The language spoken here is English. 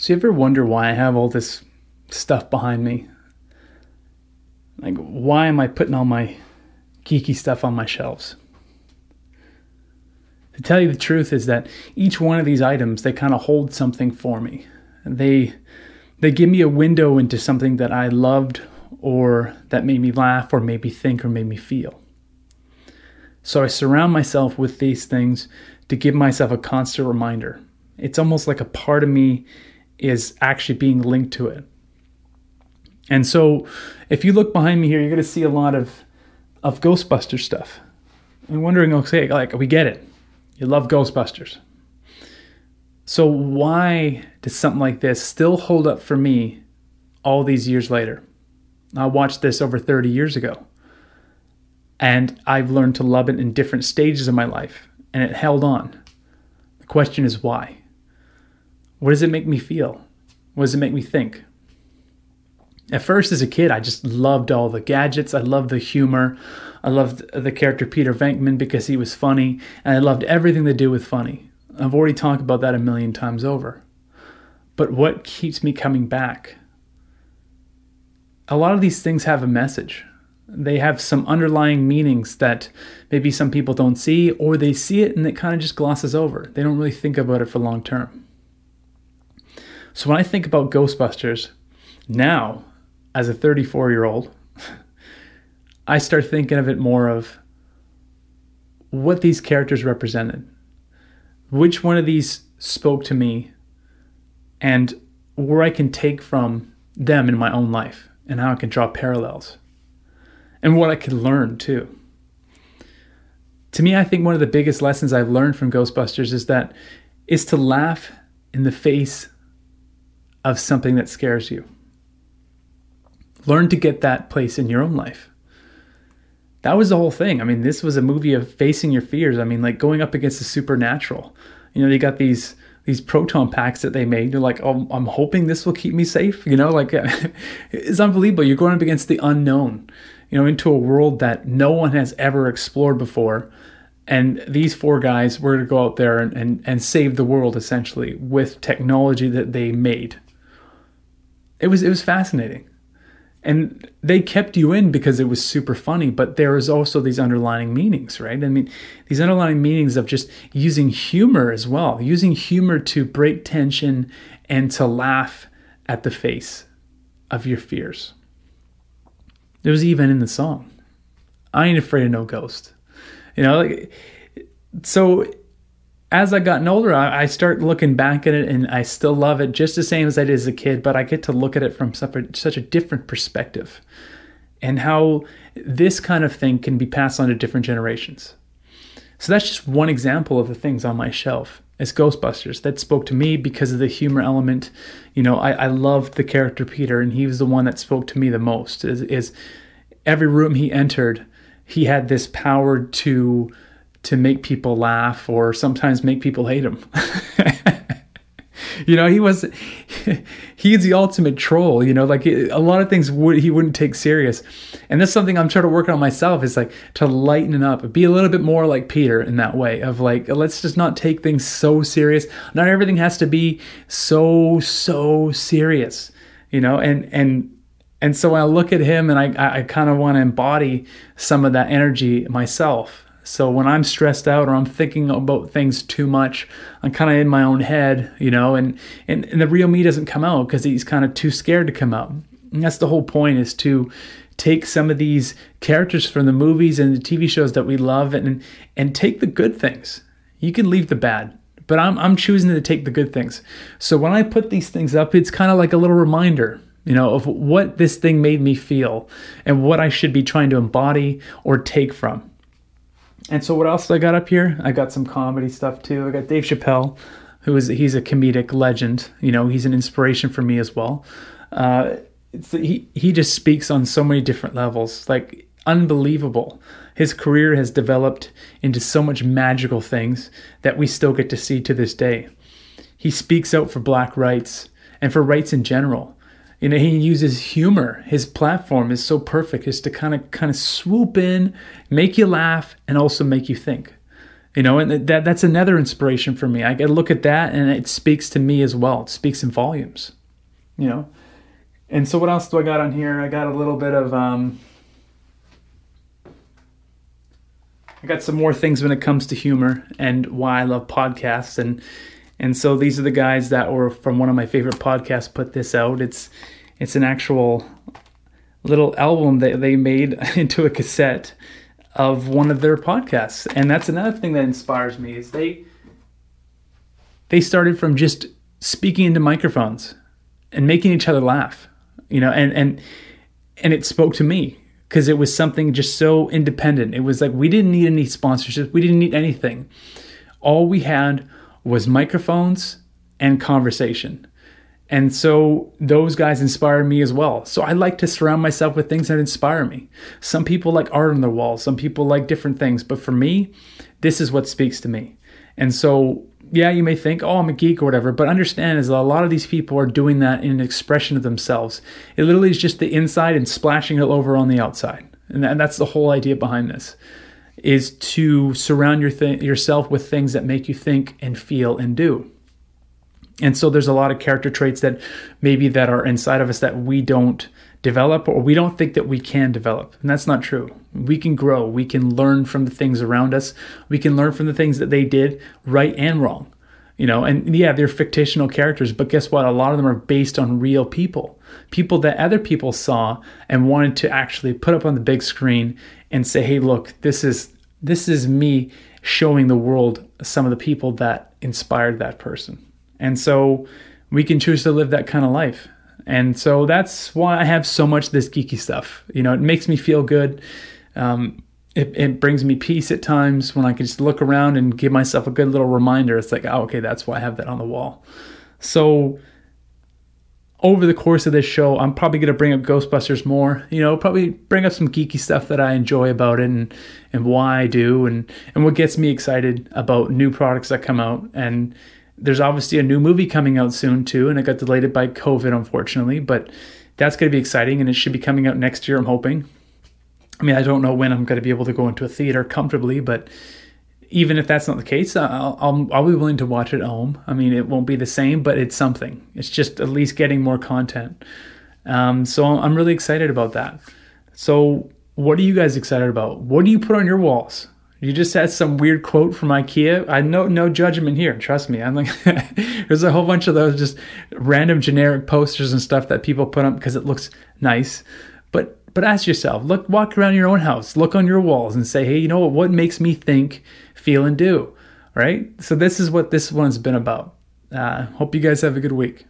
So you ever wonder why I have all this stuff behind me? Like, why am I putting all my geeky stuff on my shelves? To tell you the truth is that each one of these items, they kind of hold something for me. They they give me a window into something that I loved or that made me laugh or made me think or made me feel. So I surround myself with these things to give myself a constant reminder. It's almost like a part of me is actually being linked to it. And so if you look behind me here, you're going to see a lot of, of Ghostbuster stuff. I'm wondering, okay, like, we get it. You love Ghostbusters. So why does something like this still hold up for me all these years later? I watched this over 30 years ago. And I've learned to love it in different stages of my life, and it held on. The question is why? What does it make me feel? What does it make me think? At first, as a kid, I just loved all the gadgets. I loved the humor. I loved the character Peter Venkman because he was funny, and I loved everything to do with funny. I've already talked about that a million times over. But what keeps me coming back? A lot of these things have a message. They have some underlying meanings that maybe some people don't see, or they see it and it kind of just glosses over. They don't really think about it for long term. So when I think about Ghostbusters now, as a 34 year old, I start thinking of it more of what these characters represented. Which one of these spoke to me and where I can take from them in my own life and how I can draw parallels and what I could learn too. To me, I think one of the biggest lessons I've learned from Ghostbusters is that is to laugh in the face of something that scares you. Learn to get that place in your own life. That was the whole thing. I mean, this was a movie of facing your fears. I mean, like going up against the supernatural. You know, they got these these proton packs that they made. You're like, oh, I'm hoping this will keep me safe. You know, like it's unbelievable. You're going up against the unknown. You know, into a world that no one has ever explored before. And these four guys were to go out there and, and, and save the world essentially with technology that they made it was it was fascinating. And they kept you in because it was super funny but there was also these underlying meanings right? I mean these underlying meanings of just using humor as well using humor to break tension and to laugh at the face of your fears. It was even in the song. I ain't afraid of no ghost. You know like so as I've gotten older, I, I start looking back at it and I still love it just the same as I did as a kid, but I get to look at it from such a, such a different perspective and how this kind of thing can be passed on to different generations. So that's just one example of the things on my shelf as Ghostbusters that spoke to me because of the humor element. You know, I, I loved the character Peter, and he was the one that spoke to me the most. Is, is every room he entered, he had this power to to make people laugh or sometimes make people hate him. you know, he was he's the ultimate troll, you know, like a lot of things would he wouldn't take serious. And that's something I'm trying to work on myself is like to lighten it up, be a little bit more like Peter in that way of like let's just not take things so serious. Not everything has to be so so serious, you know, and and and so when I look at him and I I kind of want to embody some of that energy myself so when I'm stressed out or I'm thinking about things too much, I'm kind of in my own head, you know, and, and, and the real me doesn't come out because he's kind of too scared to come out. And that's the whole point is to take some of these characters from the movies and the TV shows that we love and and take the good things. You can leave the bad, but I'm I'm choosing to take the good things. So when I put these things up, it's kind of like a little reminder, you know, of what this thing made me feel and what I should be trying to embody or take from. And so what else I got up here? I got some comedy stuff too. I got Dave Chappelle, who is he's a comedic legend. You know, he's an inspiration for me as well. Uh, he he just speaks on so many different levels, like unbelievable. His career has developed into so much magical things that we still get to see to this day. He speaks out for black rights and for rights in general you know he uses humor his platform is so perfect is to kind of kind of swoop in make you laugh and also make you think You know, and that that's another inspiration for me. I get look at that and it speaks to me as well. It speaks in volumes. You know. And so what else do I got on here? I got a little bit of um I got some more things when it comes to humor and why I love podcasts and and so these are the guys that were from one of my favorite podcasts put this out. It's it's an actual little album that they made into a cassette of one of their podcasts. And that's another thing that inspires me is they they started from just speaking into microphones and making each other laugh. You know, and and and it spoke to me because it was something just so independent. It was like we didn't need any sponsorship, we didn't need anything. All we had was microphones and conversation. And so those guys inspired me as well. So I like to surround myself with things that inspire me. Some people like art on their walls, some people like different things, but for me, this is what speaks to me. And so, yeah, you may think, oh, I'm a geek or whatever, but understand is that a lot of these people are doing that in an expression of themselves. It literally is just the inside and splashing it over on the outside. And that's the whole idea behind this is to surround your th- yourself with things that make you think and feel and do. And so there's a lot of character traits that maybe that are inside of us that we don't develop or we don't think that we can develop. And that's not true. We can grow. We can learn from the things around us. We can learn from the things that they did right and wrong. You know, and yeah, they're fictional characters, but guess what? A lot of them are based on real people. People that other people saw and wanted to actually put up on the big screen and say, "Hey, look, this is this is me showing the world some of the people that inspired that person." And so we can choose to live that kind of life. And so that's why I have so much this geeky stuff. You know, it makes me feel good. Um, it, it brings me peace at times when I can just look around and give myself a good little reminder. It's like, oh, okay, that's why I have that on the wall. So over the course of this show, I'm probably going to bring up Ghostbusters more. You know, probably bring up some geeky stuff that I enjoy about it and and why I do and and what gets me excited about new products that come out and there's obviously a new movie coming out soon too, and it got delayed by COVID, unfortunately. But that's going to be exciting, and it should be coming out next year. I'm hoping. I mean, I don't know when I'm going to be able to go into a theater comfortably, but even if that's not the case, I'll, I'll, I'll be willing to watch it at home. I mean, it won't be the same, but it's something. It's just at least getting more content. Um, so I'm really excited about that. So, what are you guys excited about? What do you put on your walls? You just had some weird quote from IKEA. I know no judgment here. Trust me. I'm like, there's a whole bunch of those just random generic posters and stuff that people put up because it looks nice. But but ask yourself, look, walk around your own house, look on your walls, and say, hey, you know what? What makes me think, feel, and do? Right. So this is what this one's been about. Uh, hope you guys have a good week.